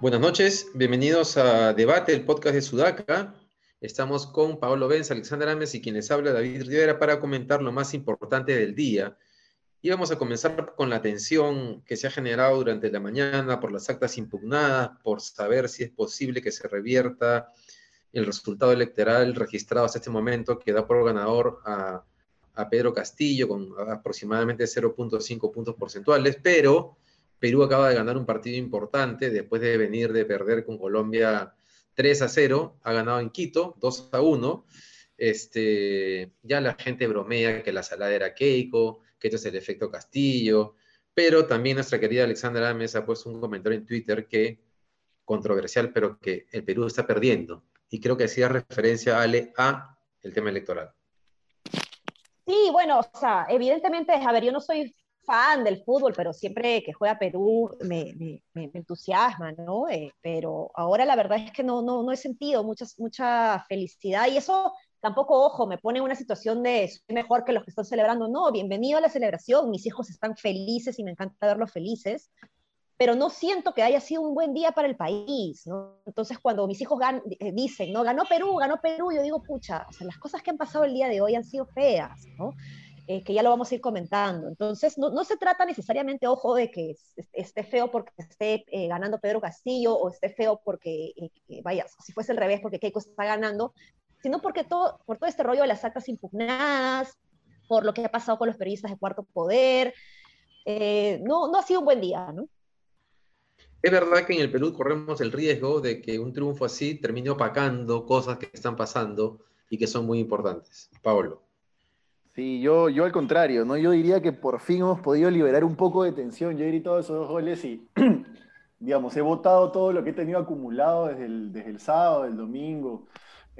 Buenas noches, bienvenidos a Debate, el podcast de Sudaca. Estamos con Pablo Benz, Alexander Ames y quien les habla David Rivera para comentar lo más importante del día. Y vamos a comenzar con la tensión que se ha generado durante la mañana por las actas impugnadas, por saber si es posible que se revierta el resultado electoral registrado hasta este momento, que da por ganador a, a Pedro Castillo con aproximadamente 0.5 puntos porcentuales, pero Perú acaba de ganar un partido importante después de venir de perder con Colombia 3 a 0. Ha ganado en Quito 2 a 1. Este, ya la gente bromea que la salada era Keiko, que esto es el efecto Castillo, pero también nuestra querida Alexandra Ames ha puesto un comentario en Twitter que controversial, pero que el Perú está perdiendo. Y creo que hacía referencia, Ale, a el tema electoral. Sí, bueno, o sea, evidentemente, a ver, yo no soy fan del fútbol, pero siempre que juega Perú me, me, entusiasma, ¿no? Eh, pero ahora la verdad es que no, no, no he sentido mucha, mucha felicidad y eso tampoco, ojo, me pone en una situación de mejor que los que están celebrando. No, bienvenido a la celebración, mis hijos están felices y me encanta verlos felices, pero no siento que haya sido un buen día para el país, ¿no? Entonces, cuando mis hijos eh, dicen, ¿no? Ganó Perú, ganó Perú, yo digo, pucha, o sea, las cosas que han pasado el día de hoy han sido feas, ¿no? Eh, que ya lo vamos a ir comentando. Entonces, no, no, se trata necesariamente, ojo, de que esté feo porque esté eh, ganando Pedro Castillo o esté feo porque, vaya, si fuese al revés, porque Keiko está ganando, sino porque todo, por todo este rollo de las actas impugnadas, por lo que ha pasado con los periodistas de Cuarto Poder, no, no ha sido un buen día, ¿no? Es verdad que en el Perú corremos el riesgo de que un triunfo así termine opacando cosas que están pasando y que son muy importantes. Pablo. Sí, yo, yo al contrario, ¿no? Yo diría que por fin hemos podido liberar un poco de tensión. Yo he gritado esos dos goles y, digamos, he votado todo lo que he tenido acumulado desde el, desde el sábado, el domingo,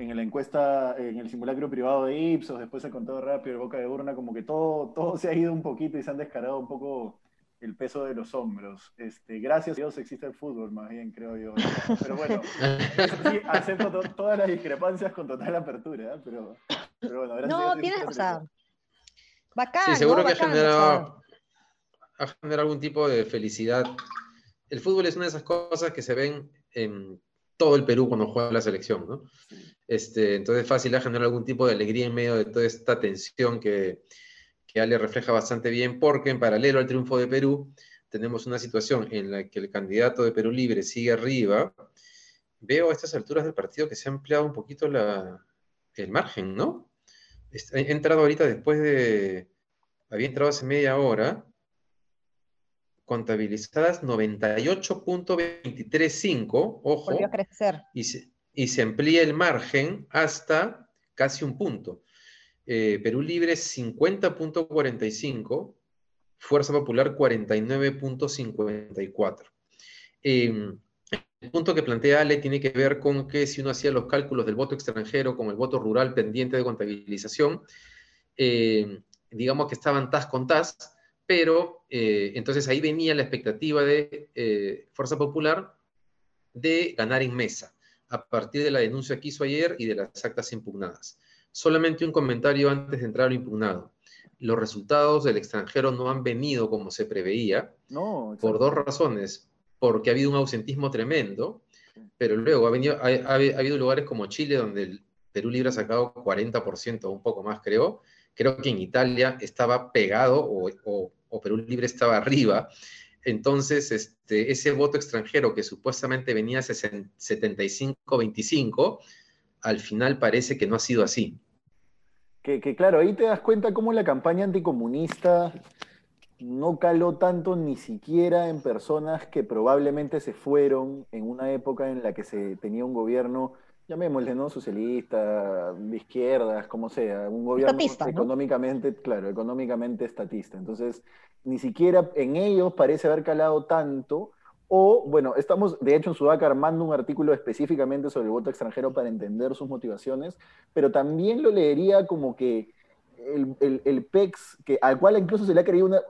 en la encuesta, en el simulacro privado de Ipsos, después he contado rápido, el boca de urna, como que todo, todo se ha ido un poquito y se han descarado un poco el peso de los hombros. Este, gracias a Dios existe el fútbol, más bien, creo yo. Pero bueno, sí, acepto todas las discrepancias con total apertura, ¿eh? pero, pero, bueno, gracias No, tienes, o sea, Bacán, sí, seguro que ha generado, algún tipo de felicidad. El fútbol es una de esas cosas que se ven en todo el Perú cuando juega la selección, ¿no? Este, entonces es fácil generar algún tipo de alegría en medio de toda esta tensión que, que Ale refleja bastante bien, porque en paralelo al triunfo de Perú, tenemos una situación en la que el candidato de Perú Libre sigue arriba. Veo a estas alturas del partido que se ha ampliado un poquito la, el margen, ¿no? he entrado ahorita después de, había entrado hace media hora, contabilizadas 98.235, ojo, a crecer. Y, se, y se amplía el margen hasta casi un punto. Eh, Perú Libre 50.45, Fuerza Popular 49.54. Eh, el punto que plantea Ale tiene que ver con que si uno hacía los cálculos del voto extranjero con el voto rural pendiente de contabilización, eh, digamos que estaban tas con tas, pero eh, entonces ahí venía la expectativa de eh, Fuerza Popular de ganar en mesa, a partir de la denuncia que hizo ayer y de las actas impugnadas. Solamente un comentario antes de entrar a lo impugnado. Los resultados del extranjero no han venido como se preveía, no, por dos razones porque ha habido un ausentismo tremendo, pero luego ha, venido, ha, habido lugares como Chile donde el Perú Libre ha sacado 40% o un poco más, creo. Creo que en Italia estaba pegado o, Perú Libre estaba arriba. Entonces, este, ese voto extranjero que supuestamente venía a 75-25, al final parece que no ha sido así. Que, claro, ahí te das cuenta cómo la campaña anticomunista no caló tanto ni siquiera en personas que probablemente se fueron en una época en la que se tenía un gobierno, llamémosle, ¿no? Socialista, de izquierdas, como sea, un gobierno económicamente, claro, económicamente estatista. Entonces, ni siquiera en ellos parece haber calado tanto. O, bueno, estamos de hecho en Sudaca armando un artículo específicamente sobre el voto extranjero para entender sus motivaciones, pero también lo leería como que el, el, PEX, que, al cual incluso se le ha creado una,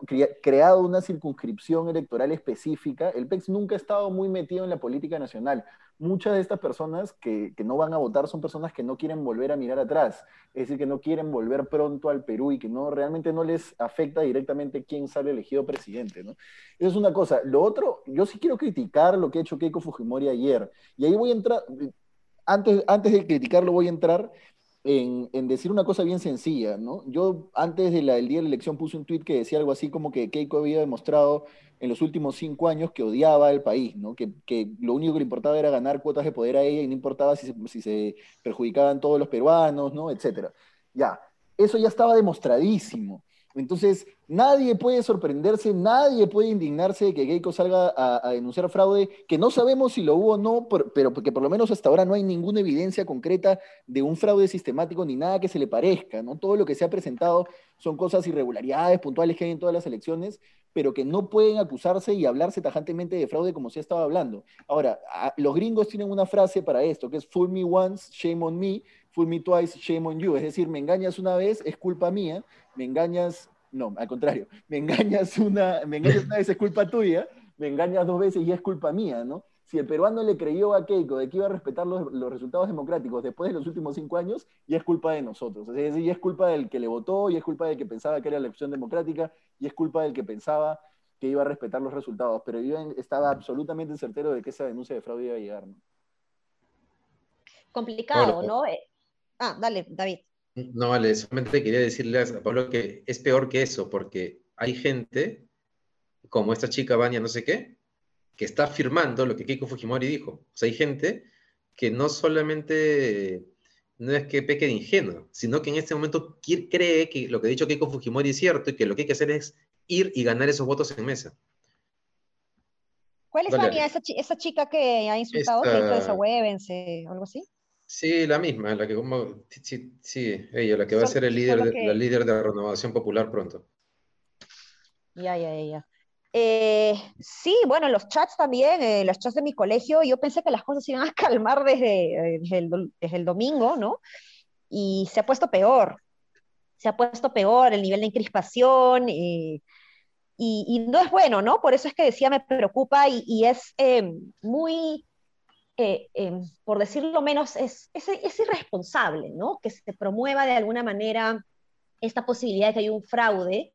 creado una circunscripción electoral específica, el PEX nunca ha estado muy metido en la política nacional. Muchas de estas personas que, que, no van a votar son personas que no quieren volver a mirar atrás, es decir, que no quieren volver pronto al Perú y que no realmente no les afecta directamente quién sale elegido presidente. ¿no? Eso es una cosa. Lo otro, yo sí quiero criticar lo que ha hecho Keiko Fujimori ayer, y ahí voy a entrar, antes, antes de criticarlo voy a entrar en, decir una cosa bien sencilla, ¿no? Yo antes del día de la elección puse un tuit que decía algo así como que Keiko había demostrado en los últimos cinco años que odiaba al país, ¿no? Que, lo único que le importaba era ganar cuotas de poder a ella y no importaba si se, si se perjudicaban todos los peruanos, ¿no? Etcétera. Ya, eso ya estaba demostradísimo. Entonces, nadie puede sorprenderse, nadie puede indignarse de que Keiko salga a, denunciar fraude, que no sabemos si lo hubo o no, pero porque por lo menos hasta ahora no hay ninguna evidencia concreta de un fraude sistemático ni nada que se le parezca, ¿no? Todo lo que se ha presentado son cosas irregularidades puntuales que hay en todas las elecciones, pero que no pueden acusarse y hablarse tajantemente de fraude como se ha estado hablando. Ahora, los gringos tienen una frase para esto, que es fool me once, shame on me, fool me twice, shame on you. Es decir, me engañas una vez, es culpa mía, me engañas, no, al contrario, me engañas una, me engañas una vez, es culpa tuya, me engañas dos veces y es culpa mía, ¿no? Si el peruano le creyó a Keiko de que iba a respetar los, resultados democráticos después de los últimos cinco años, ya es culpa de nosotros. Es decir, ya es culpa del que le votó, y es culpa del que pensaba que era la opción democrática, y es culpa del que pensaba que iba a respetar los resultados. Pero yo estaba absolutamente certero de que esa denuncia de fraude iba a llegar. ¿no? Complicado, ¿no? Eh, ah, dale, David. No, vale, solamente quería decirle a Pablo que es peor que eso, porque hay gente, como esta chica Vania no sé qué, que está afirmando lo que Keiko Fujimori dijo. O sea, hay gente que no solamente no es que peque de ingenuo, sino que en este momento cree que lo que ha dicho Keiko Fujimori es cierto y que lo que hay que hacer es ir y ganar esos votos en mesa. ¿Cuál es, Vania, esa, chica que ha insultado Esta... que o algo así? Sí, la misma, la que como, sí, sí ella, la que va a ser el líder la líder de la renovación popular pronto. Ya, ya, ya. Eh, sí, bueno, los chats también, eh, los chats de mi colegio, yo pensé que las cosas iban a calmar desde, desde, el, domingo, ¿no? Y se ha puesto peor, se ha puesto peor el nivel de encrispación y, no es bueno, ¿no? Por eso es que decía, me preocupa y, es eh, muy Em, por decirlo menos, es, es, irresponsable, ¿no? Que se promueva de alguna manera esta posibilidad de que haya un fraude,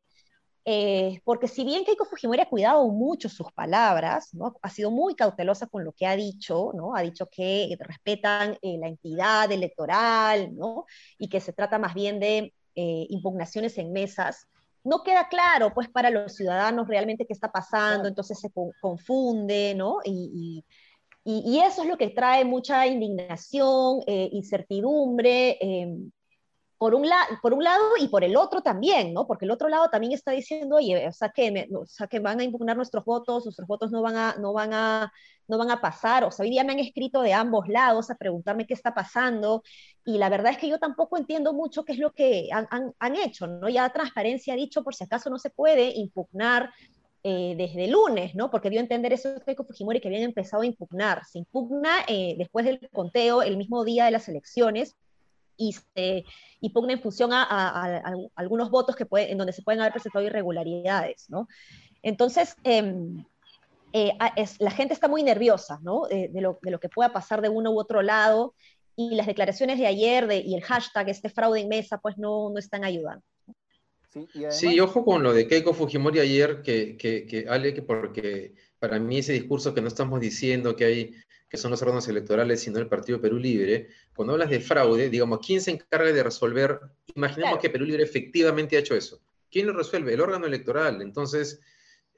eh, porque si bien Keiko Fujimori ha cuidado mucho sus palabras, ¿no? ha sido muy cautelosa con lo que ha dicho, ¿no? ha dicho que respetan eh, la entidad electoral ¿no? y que se trata más bien de eh, impugnaciones en mesas, no queda claro pues para los ciudadanos realmente qué está pasando, entonces se confunde, ¿no? y, y, eso es lo que trae mucha indignación, eh, incertidumbre, em, por, un por un lado y por el otro también, ¿no? Porque el otro lado también está diciendo, oye, o sea, que, o sea, que van a impugnar nuestros votos, nuestros votos no van, a, no, van a, no van a pasar. O sea, hoy día me han escrito de ambos lados a preguntarme qué está pasando y la verdad es que yo tampoco entiendo mucho qué es lo que han, han, han hecho, ¿no? Ya Transparencia ha dicho, por si acaso no se puede impugnar eh, desde el lunes, ¿no? Porque dio a entender eso Keiko Fujimori que habían empezado a impugnar. Se impugna eh, después del conteo el mismo día de las elecciones y se impugna en función a, algunos votos que puede, en donde se pueden haber presentado irregularidades, ¿no? Entonces, em, eh, la gente está muy nerviosa, ¿no? De, lo, de, lo, que pueda pasar de uno u otro lado y las declaraciones de ayer de, y el hashtag, este fraude en mesa, pues no, no están ayudando. Sí, ojo con lo de Keiko Fujimori ayer, que, que, que, Ale, que porque para mí ese discurso que no estamos diciendo que hay que son los órganos electorales, sino el Partido Perú Libre, cuando hablas de fraude, digamos, ¿quién se encarga de resolver? Imaginemos que Perú Libre efectivamente ha hecho eso. ¿Quién lo resuelve? El órgano electoral. Entonces,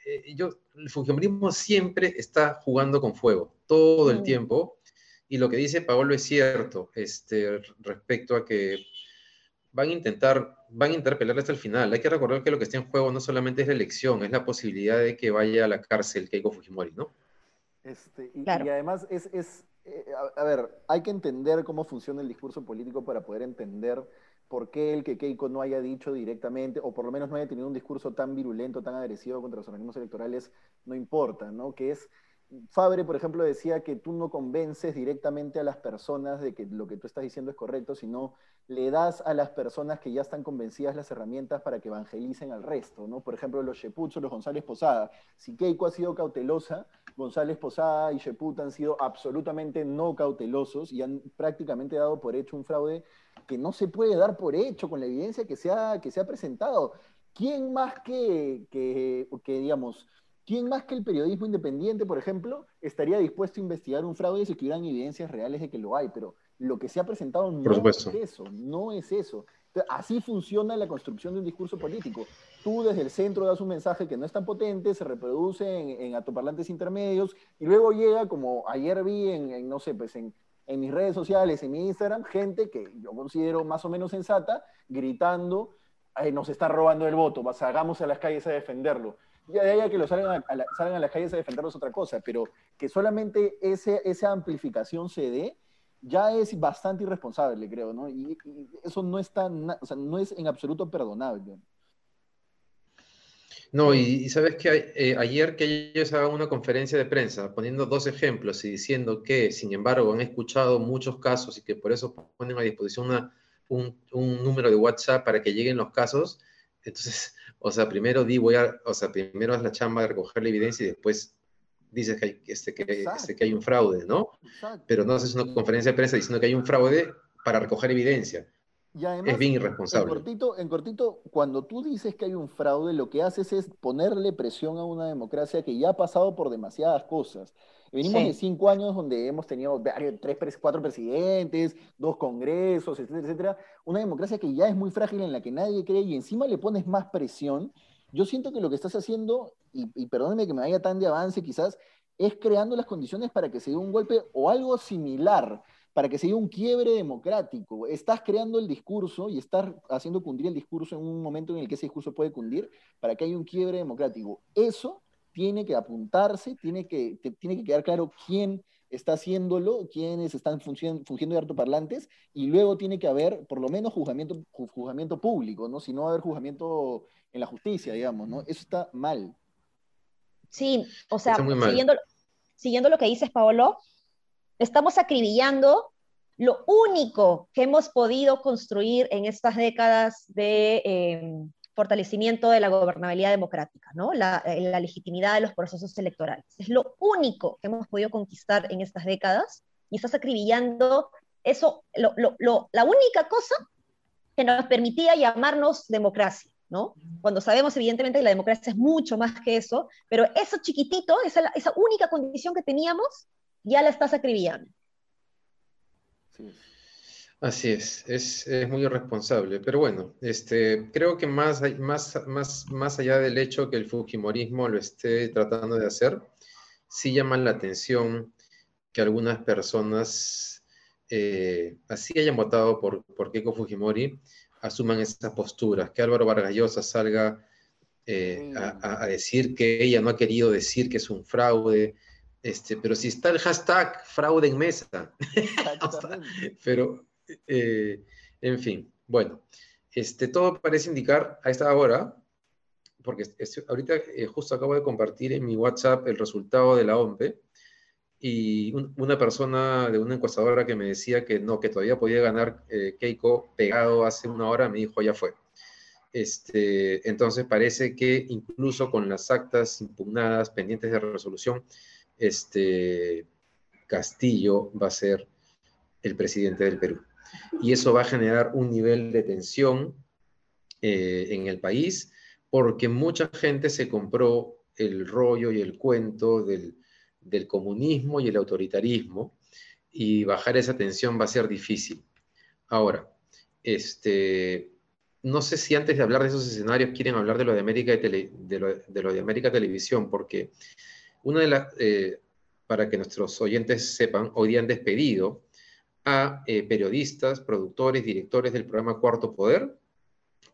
eh, yo, el Fujimorismo siempre está jugando con fuego, todo el mm. tiempo, y lo que dice Paolo es cierto, este, respecto a que van a intentar, van a interpelarle hasta el final. Hay que recordar que lo que está en juego no solamente es la elección, es la posibilidad de que vaya a la cárcel Keiko Fujimori, ¿no? Este, y, además es, es eh, a, ver, hay que entender cómo funciona el discurso político para poder entender por qué el que Keiko no haya dicho directamente, o por lo menos no haya tenido un discurso tan virulento, tan agresivo contra los organismos electorales, no importa, ¿no? Que es Fabre, por ejemplo, decía que tú no convences directamente a las personas de que lo que tú estás diciendo es correcto, sino le das a las personas que ya están convencidas las herramientas para que evangelicen al resto, ¿no? Por ejemplo, los Sheput o los González Posada. Si Keiko ha sido cautelosa, González Posada y Sheput han sido absolutamente no cautelosos y han prácticamente dado por hecho un fraude que no se puede dar por hecho con la evidencia que se ha, que se ha presentado. ¿Quién más que, que, que digamos, ¿Quién más que el periodismo independiente, por ejemplo, estaría dispuesto a investigar un fraude si tuvieran evidencias reales de que lo hay? Pero lo que se ha presentado no es eso, no es eso. Así funciona la construcción de un discurso político. Tú desde el centro das un mensaje que no es tan potente, se reproduce en, en atoparlantes intermedios y luego llega, como ayer vi en, no sé, pues en, en mis redes sociales, en mi Instagram, gente que yo considero más o menos sensata, gritando, nos está robando el voto, hagamos a las calles a defenderlo ya de ahí que lo salgan a, salgan a las calles a defenderlos otra cosa, pero que solamente ese, esa amplificación se dé, ya es bastante irresponsable, creo, ¿no? Y, eso no es o sea, no es en absoluto perdonable. No, y, sabes que eh, ayer que ellos hagan una conferencia de prensa poniendo dos ejemplos y diciendo que, sin embargo, han escuchado muchos casos y que por eso ponen a disposición un, un número de WhatsApp para que lleguen los casos, entonces o sea, primero di, voy a, o sea, primero haz la chamba de recoger la evidencia y después dices que hay, este, que, este, que hay un fraude, ¿no? Pero no haces una conferencia de prensa diciendo que hay un fraude para recoger evidencia. es bien irresponsable. En cortito, en cortito, cuando tú dices que hay un fraude, lo que haces es ponerle presión a una democracia que ya ha pasado por demasiadas cosas. Venimos de cinco años donde hemos tenido tres, cuatro presidentes, dos congresos, etcétera, etcétera. Una democracia que ya es muy frágil en la que nadie cree y encima le pones más presión. Yo siento que lo que estás haciendo, y, y perdóneme que me vaya tan de avance quizás, es creando las condiciones para que se dé un golpe o algo similar, para que se dé un quiebre democrático. Estás creando el discurso y estás haciendo cundir el discurso en un momento en el que ese discurso puede cundir para que haya un quiebre democrático. Eso tiene que apuntarse, tiene que, tiene que quedar claro quién está haciéndolo, quiénes están fungiendo, de parlantes, y luego tiene que haber por lo menos juzgamiento, juzgamiento público, ¿no? Si no va a haber juzgamiento en la justicia, digamos, ¿no? Eso está mal. Sí, o sea, siguiendo, siguiendo lo que dices, Paolo, estamos acribillando lo único que hemos podido construir en estas décadas de, em, fortalecimiento de la gobernabilidad democrática, ¿no? La, eh, la, legitimidad de los procesos electorales. Es lo único que hemos podido conquistar en estas décadas y estás acribillando eso, la única cosa que nos permitía llamarnos democracia, ¿no? Cuando sabemos evidentemente que la democracia es mucho más que eso, pero eso chiquitito, esa, esa única condición que teníamos, ya la estás acribillando. Sí. Así es, es, muy irresponsable. Pero bueno, este, creo que más, más, más, más allá del hecho que el Fujimorismo lo esté tratando de hacer, sí llaman la atención que algunas personas, eh, así hayan votado por, por Keiko Fujimori, asuman esas posturas, que Álvaro Vargas Llosa salga eh, a, a, decir que ella no ha querido decir que es un fraude, este, pero si está el hashtag fraude en mesa, pero eh, en fin, bueno, este, todo parece indicar a esta hora, porque ahorita eh, justo acabo de compartir en mi WhatsApp el resultado de la OMPE, y una persona de una encuestadora que me decía que no, que todavía podía ganar eh, Keiko pegado hace una hora, me dijo, ya fue. Este, entonces parece que incluso con las actas impugnadas pendientes de resolución, este, Castillo va a ser el presidente del Perú y eso va a generar un nivel de tensión eh, en el país porque mucha gente se compró el rollo y el cuento del, comunismo y el autoritarismo y bajar esa tensión va a ser difícil. Ahora, este, no sé si antes de hablar de esos escenarios quieren hablar de lo de América, de, lo, de América Televisión, porque una de las, eh, para que nuestros oyentes sepan, hoy día han despedido a eh, periodistas, productores, directores del programa Cuarto Poder,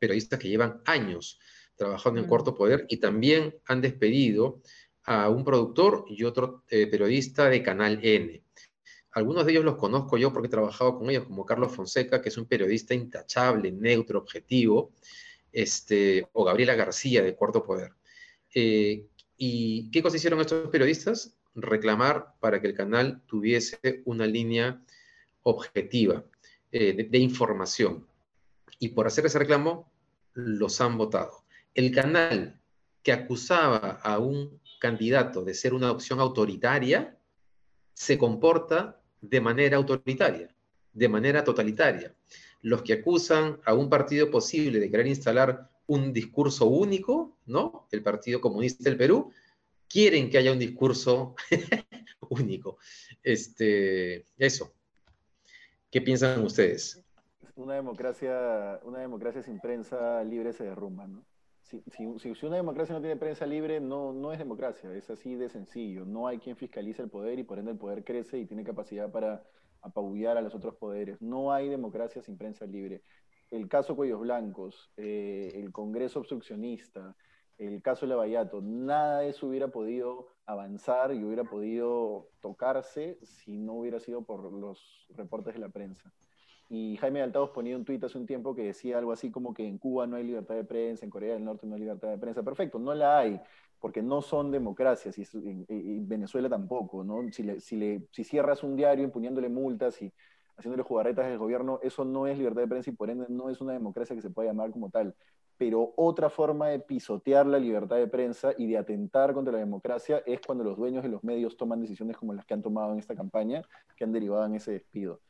periodistas que llevan años trabajando en Cuarto Poder y también han despedido a un productor y otro eh, periodista de Canal N. Algunos de ellos los conozco yo porque he trabajado con ellos, como Carlos Fonseca, que es un periodista intachable, neutro, objetivo, este, o Gabriela García de Cuarto Poder. Eh, ¿Y qué cosa hicieron estos periodistas? reclamar para que el canal tuviese una línea objetiva eh, de, información. Y por hacer ese reclamo, los han votado. El canal que acusaba a un candidato de ser una opción autoritaria, se comporta de manera autoritaria, de manera totalitaria. Los que acusan a un partido posible de querer instalar un discurso único, ¿no? El Partido Comunista del Perú, quieren que haya un discurso único. Este, eso. ¿Qué piensan ustedes? Una democracia, una democracia sin prensa libre se derrumba, ¿no? Si, una democracia no tiene prensa libre, no, no es democracia, es así de sencillo. No hay quien fiscalice el poder y por ende el poder crece y tiene capacidad para apabullar a los otros poderes. No hay democracia sin prensa libre. El caso Cuellos Blancos, eh, el Congreso obstruccionista, el caso Lavallato, nada de eso hubiera podido avanzar y hubiera podido tocarse si no hubiera sido por los reportes de la prensa. Y Jaime Altados ponía un tuit hace un tiempo que decía algo así como que en Cuba no hay libertad de prensa, en Corea del Norte no hay libertad de prensa. Perfecto, no la hay, porque no son democracias, y, en Venezuela tampoco, ¿no? Si, le, si, le, si cierras un diario imponiéndole multas y haciéndole jugarretas del gobierno, eso no es libertad de prensa y por ende no es una democracia que se pueda llamar como tal. Pero otra forma de pisotear la libertad de prensa y de atentar contra la democracia es cuando los dueños de los medios toman decisiones como las que han tomado en esta campaña, que han derivado en ese despido.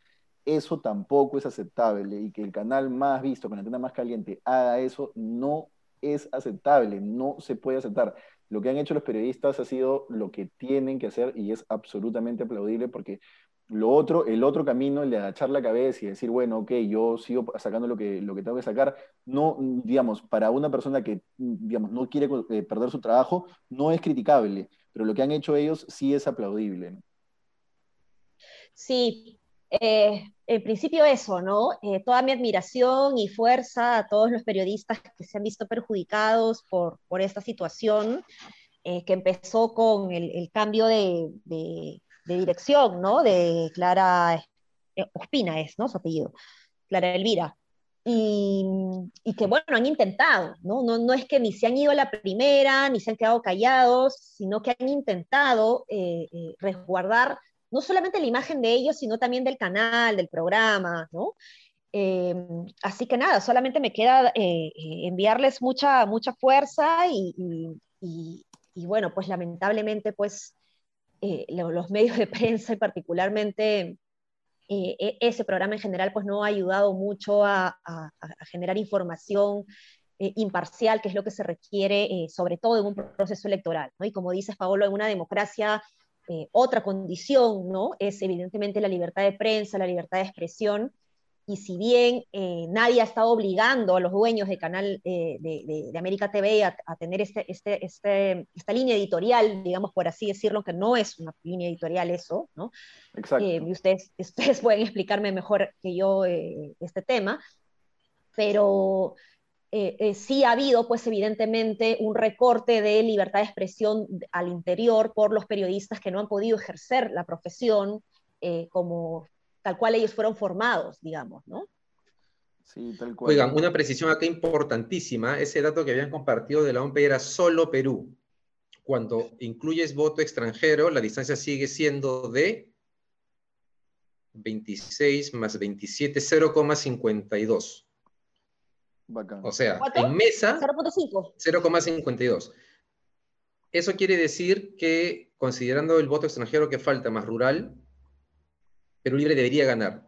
Eso tampoco es aceptable y que el canal más visto, con la antena más caliente, haga eso, no es aceptable, no se puede aceptar. Lo que han hecho los periodistas ha sido lo que tienen que hacer y es absolutamente aplaudible porque lo otro, el otro camino, el de agachar la cabeza y decir, bueno, ok, yo sigo sacando lo que, lo que tengo que sacar, no, digamos, para una persona que, digamos, no quiere eh, perder su trabajo, no es criticable, pero lo que han hecho ellos sí es aplaudible. Sí, eh, en principio eso, ¿no? Eh, toda mi admiración y fuerza a todos los periodistas que se han visto perjudicados por, por esta situación, que empezó con el, cambio de de dirección, ¿no? De Clara eh, Ospina es, ¿no? Su apellido, Clara Elvira. Y, que, bueno, han intentado, ¿no? ¿no? Es que ni se han ido a la primera, ni se han quedado callados, sino que han intentado eh, eh, resguardar no solamente la imagen de ellos, sino también del canal, del programa, ¿no? así que nada, solamente me queda enviarles mucha, mucha fuerza y, bueno, pues lamentablemente, pues eh, los medios de prensa y particularmente eh, e, ese programa en general pues no ha ayudado mucho a, generar información eh, imparcial, que es lo que se requiere sobre todo en un proceso electoral. Y como dices, Paolo, en una democracia otra condición ¿no? es evidentemente la libertad de prensa, la libertad de expresión, y si bien eh, nadie ha estado obligando a los dueños de canal eh, de, de, América TV a, tener este, este, este, esta línea editorial, digamos por así decirlo, que no es una línea editorial eso, ¿no? Exacto. Eh, y ustedes, ustedes pueden explicarme mejor que yo este tema, pero sí ha habido, pues evidentemente, un recorte de libertad de expresión al interior por los periodistas que no han podido ejercer la profesión como tal cual ellos fueron formados, digamos, ¿no? Sí, tal cual. Oigan, una precisión acá importantísima, ese dato que habían compartido de la OMP era solo Perú. Cuando incluyes voto extranjero, la distancia sigue siendo de 26 más 27, 0,52. O sea, en mesa 0,52. Eso quiere decir que, considerando el voto extranjero que falta más rural, Perú Libre debería ganar.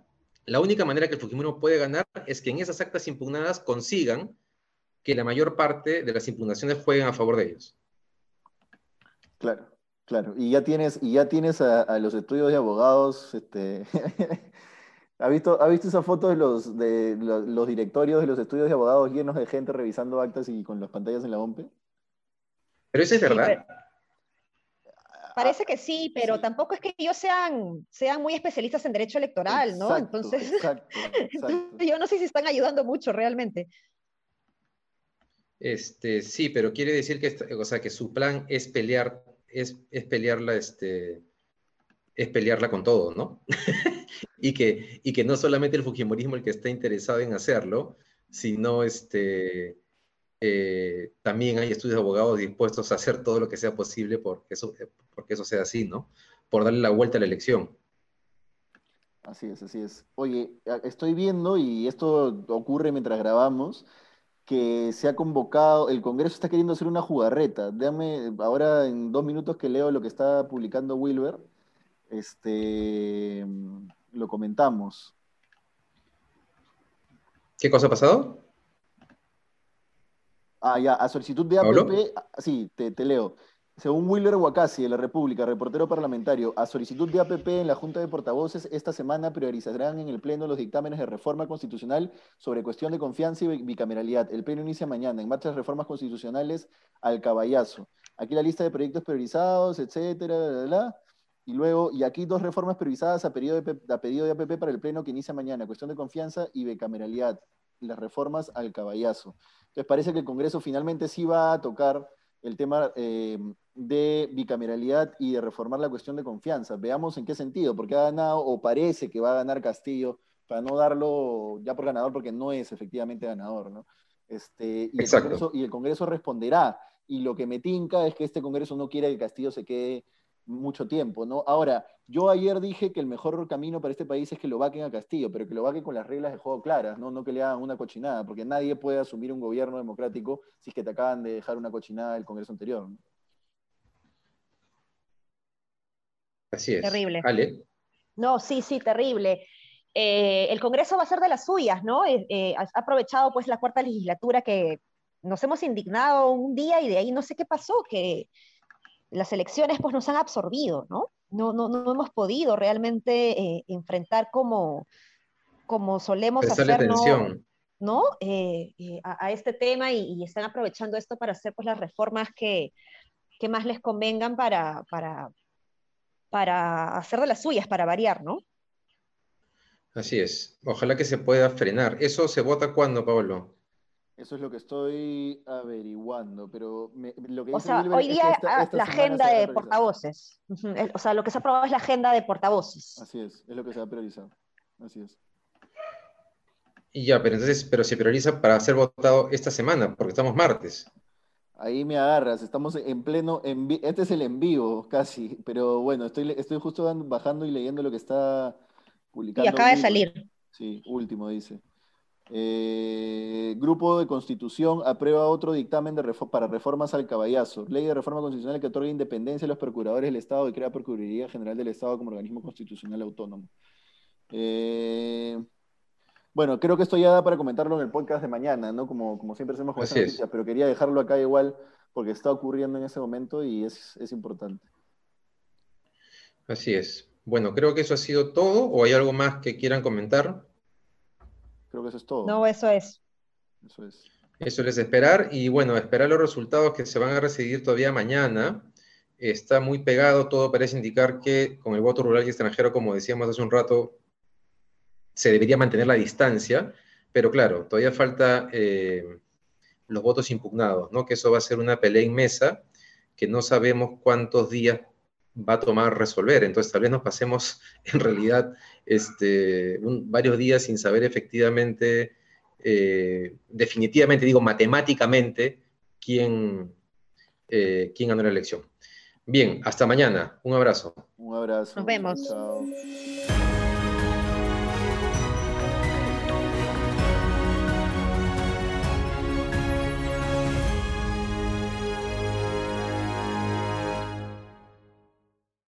La única manera que el Fujimorismo puede ganar es que en esas actas impugnadas consigan que la mayor parte de las impugnaciones jueguen a favor de ellos. Claro, claro. Y ya tienes, y ya tienes a, los estudios de abogados, este, ¿Ha visto, ¿Ha visto esa foto de los, de los, directorios de los estudios de abogados llenos de gente revisando actas y con las pantallas en la OMPE? Pero eso es verdad. Parece que sí, pero tampoco es que ellos sean, sean muy especialistas en derecho electoral, ¿no? Entonces, yo no sé si están ayudando mucho realmente. Este, sí, pero quiere decir que, o sea, que su plan es pelear, es, es pelearla, este, es pelearla con todo, ¿no? y, que, y que no solamente el Fujimorismo el que está interesado en hacerlo, sino este, eh, también hay estudios de abogados dispuestos a hacer todo lo que sea posible porque eso, porque eso sea así, ¿no? Por darle la vuelta a la elección. Así es, así es. Oye, estoy viendo, y esto ocurre mientras grabamos, que se ha convocado, el Congreso está queriendo hacer una jugarreta. Déjame, ahora en dos minutos que leo lo que está publicando Wilber, este, lo comentamos. ¿Qué cosa ha pasado? Ah, ya, a solicitud de APP, ah, sí, te, te leo. Según Willer Wakasi, de la República, reportero parlamentario, a solicitud de APP en la Junta de Portavoces, esta semana priorizarán en el Pleno los dictámenes de reforma constitucional sobre cuestión de confianza y bicameralidad. El Pleno inicia mañana. En marcha las reformas constitucionales al caballazo. Aquí la lista de proyectos priorizados, etcétera, Y luego, y aquí dos reformas priorizadas a pedido, de, a pedido de APP para el Pleno que inicia mañana. Cuestión de confianza y bicameralidad. Las reformas al caballazo. Entonces parece que el Congreso finalmente sí va a tocar el tema eh, de bicameralidad y de reformar la cuestión de confianza. Veamos en qué sentido, porque ha ganado o parece que va a ganar Castillo, para no darlo ya por ganador, porque no es efectivamente ganador, ¿no? Este, y, el Congreso, y el Congreso responderá. Y lo que me tinca es que este Congreso no quiere que Castillo se quede mucho tiempo, ¿no? Ahora, yo ayer dije que el mejor camino para este país es que lo vaquen a Castillo, pero que lo vaquen con las reglas de juego claras, ¿no? No que le hagan una cochinada, porque nadie puede asumir un gobierno democrático si es que te acaban de dejar una cochinada del Congreso anterior. Así es. Terrible. No, sí, sí, terrible. Eh, el Congreso va a ser de las suyas, ¿no? Eh, eh, ha aprovechado pues la cuarta legislatura que nos hemos indignado un día y de ahí no sé qué pasó, que las elecciones pues nos han absorbido, ¿no? No, no, no hemos podido realmente eh, enfrentar como, como solemos hacer, ¿no? Eh, eh, a, este tema y, están aprovechando esto para hacer pues las reformas que, que más les convengan para, para, para hacer de las suyas, para variar, ¿no? Así es. Ojalá que se pueda frenar. ¿Eso se vota cuándo, Pablo? Eso es lo que estoy averiguando, pero lo que O sea, hoy día la agenda de portavoces. O sea, lo que se ha aprobado es la agenda de portavoces. Así es, es lo que se va a priorizar. Así es. Y ya, pero entonces, pero se prioriza para ser votado esta semana, porque estamos martes. Ahí me agarras, estamos en pleno, en este es el en vivo casi, pero bueno, estoy, estoy justo bajando y leyendo lo que está publicando. Y acaba de salir. Sí, último dice. Eh, grupo de Constitución aprueba otro dictamen de para reformas al caballazo. Ley de reforma constitucional que otorga independencia a los procuradores del Estado y crea Procuraduría General del Estado como organismo constitucional autónomo. Eh, bueno, creo que esto ya da para comentarlo en el podcast de mañana, ¿no? Como, como siempre hacemos con esta noticia, pero quería dejarlo acá igual porque está ocurriendo en ese momento y es, es importante. Así es. Bueno, creo que eso ha sido todo. ¿O hay algo más que quieran comentar? Creo que eso es todo. No, eso es. Eso es. Eso es esperar y bueno, esperar los resultados que se van a recibir todavía mañana. Está muy pegado, todo parece indicar que con el voto rural y extranjero, como decíamos hace un rato, se debería mantener la distancia, pero claro, todavía falta eh, los votos impugnados, ¿no? Que eso va a ser una pelea inmensa que no sabemos cuántos días va a tomar resolver. Entonces, tal vez nos pasemos en realidad este, varios días sin saber efectivamente, eh, definitivamente, digo matemáticamente, quién, eh, quién ganó la elección. Bien, hasta mañana. Un abrazo. Un abrazo. Nos vemos.